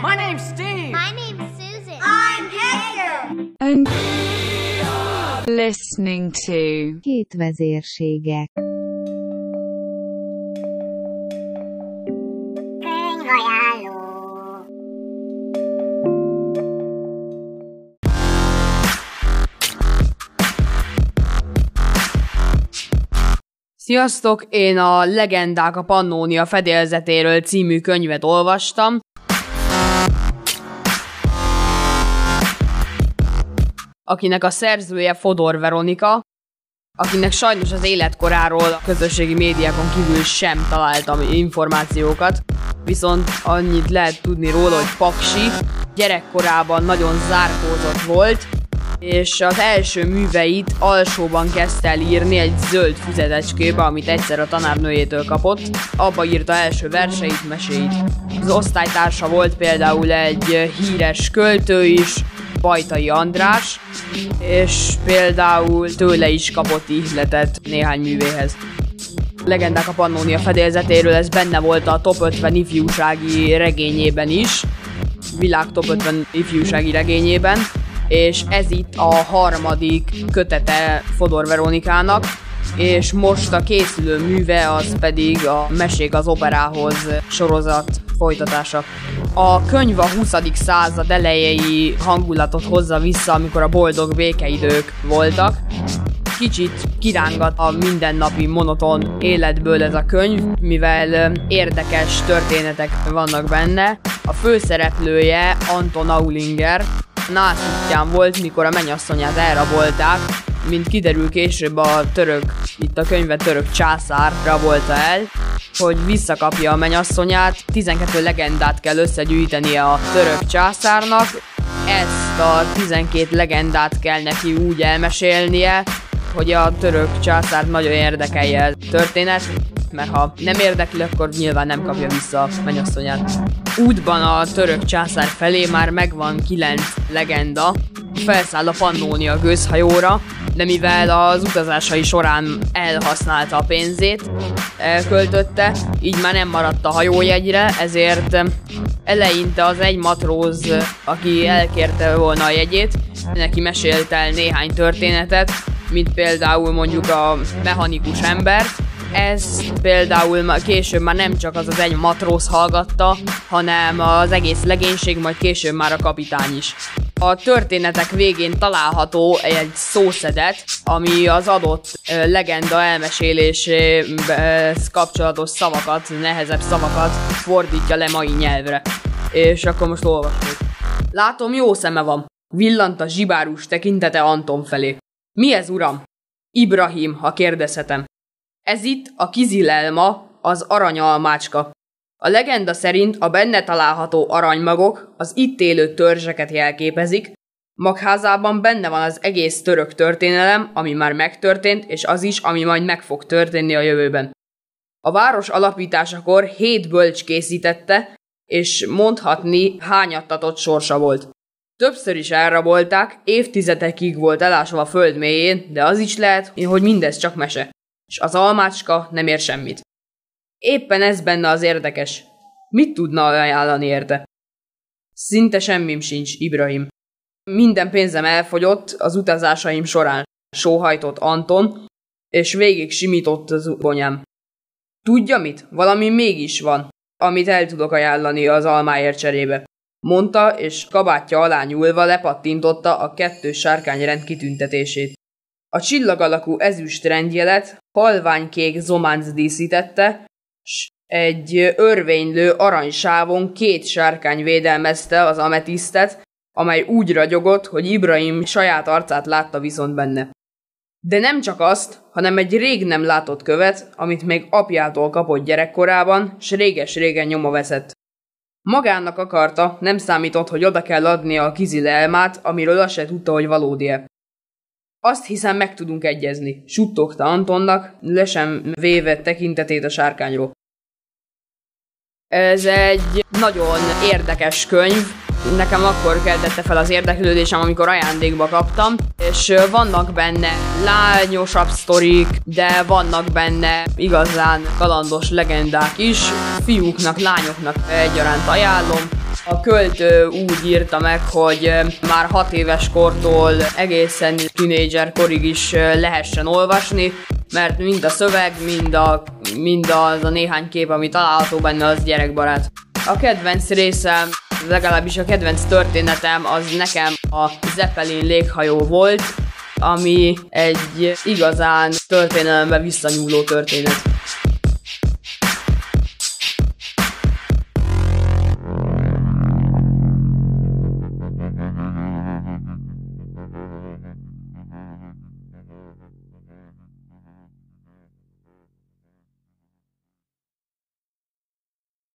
My name's Steve. My name's Susan. I'm Hector. and listening to Két vezérségek. Sziasztok, én a Legendák a Pannónia fedélzetéről című könyvet olvastam. Akinek a szerzője Fodor Veronika, akinek sajnos az életkoráról a közösségi médiákon kívül sem találtam információkat, viszont annyit lehet tudni róla, hogy Paksi gyerekkorában nagyon zárkózott volt, és az első műveit alsóban kezdte el írni egy zöld füzetecskébe, amit egyszer a tanárnőjétől kapott. Abba írta első verseit, meséit. Az osztálytársa volt például egy híres költő is, Bajtai András, és például tőle is kapott ihletet néhány művéhez. Legendák a Pannónia fedélzetéről, ez benne volt a top 50 ifjúsági regényében is, világ top 50 ifjúsági regényében, és ez itt a harmadik kötete Fodor Veronikának, és most a készülő műve az pedig a Mesék az operához sorozat folytatása. A könyv a 20. század elejei hangulatot hozza vissza, amikor a boldog békeidők voltak. Kicsit kirángat a mindennapi monoton életből ez a könyv, mivel érdekes történetek vannak benne. A főszereplője Anton Aulinger, nászútján volt, mikor a mennyasszonyát elrabolták, mint kiderül később a török, itt a könyve török császár rabolta el, hogy visszakapja a mennyasszonyát, 12 legendát kell összegyűjtenie a török császárnak, ezt a 12 legendát kell neki úgy elmesélnie, hogy a török császár nagyon érdekelje a történet, mert ha nem érdekli, akkor nyilván nem kapja vissza a mennyasszonyát. Útban a török császár felé már megvan kilenc legenda, felszáll a Pannónia gőzhajóra, de mivel az utazásai során elhasználta a pénzét, elköltötte, így már nem maradt a hajójegyre, ezért eleinte az egy matróz, aki elkérte volna a jegyét, neki mesélt el néhány történetet, mint például mondjuk a mechanikus embert, ez például később már nem csak az az egy matróz hallgatta, hanem az egész legénység, majd később már a kapitány is. A történetek végén található egy szószedet, ami az adott legenda elmeséléséhez kapcsolatos szavakat, nehezebb szavakat fordítja le mai nyelvre. És akkor most olvasjuk. Látom, jó szeme van. Villant a zsibárus tekintete Anton felé. Mi ez, uram? Ibrahim, ha kérdezhetem. Ez itt a kizilelma, az aranyalmácska. A legenda szerint a benne található aranymagok az itt élő törzseket jelképezik, magházában benne van az egész török történelem, ami már megtörtént, és az is, ami majd meg fog történni a jövőben. A város alapításakor hét bölcs készítette, és mondhatni hányattatott sorsa volt. Többször is elrabolták, évtizedekig volt elásva a föld mélyén, de az is lehet, hogy mindez csak mese. És az almácska nem ér semmit. Éppen ez benne az érdekes. Mit tudna ajánlani érte? Szinte semmim sincs, Ibrahim. Minden pénzem elfogyott az utazásaim során, sóhajtott Anton, és végig simított az bonyám. Tudja mit? Valami mégis van, amit el tudok ajánlani az almáért cserébe. Mondta, és kabátja alá nyúlva lepattintotta a kettős sárkányrend kitüntetését. A csillag alakú ezüst rendjelet halványkék zománc díszítette, egy örvénylő aranysávon két sárkány védelmezte az ametisztet, amely úgy ragyogott, hogy Ibrahim saját arcát látta viszont benne. De nem csak azt, hanem egy rég nem látott követ, amit még apjától kapott gyerekkorában, s réges-régen nyoma veszett. Magának akarta, nem számított, hogy oda kell adnia a kizile elmát, amiről azt se tudta, hogy valódi-e. Azt hiszem meg tudunk egyezni, suttogta Antonnak, le sem véve tekintetét a sárkányról. Ez egy nagyon érdekes könyv. Nekem akkor keltette fel az érdeklődésem, amikor ajándékba kaptam, és vannak benne lányosabb sztorik, de vannak benne igazán kalandos legendák is. Fiúknak, lányoknak egyaránt ajánlom. A költő úgy írta meg, hogy már hat éves kortól egészen tinédzser korig is lehessen olvasni, mert mind a szöveg, mind, a, mind az a néhány kép, ami található benne, az gyerekbarát. A kedvenc részem, legalábbis a kedvenc történetem, az nekem a Zeppelin léghajó volt, ami egy igazán történelembe visszanyúló történet.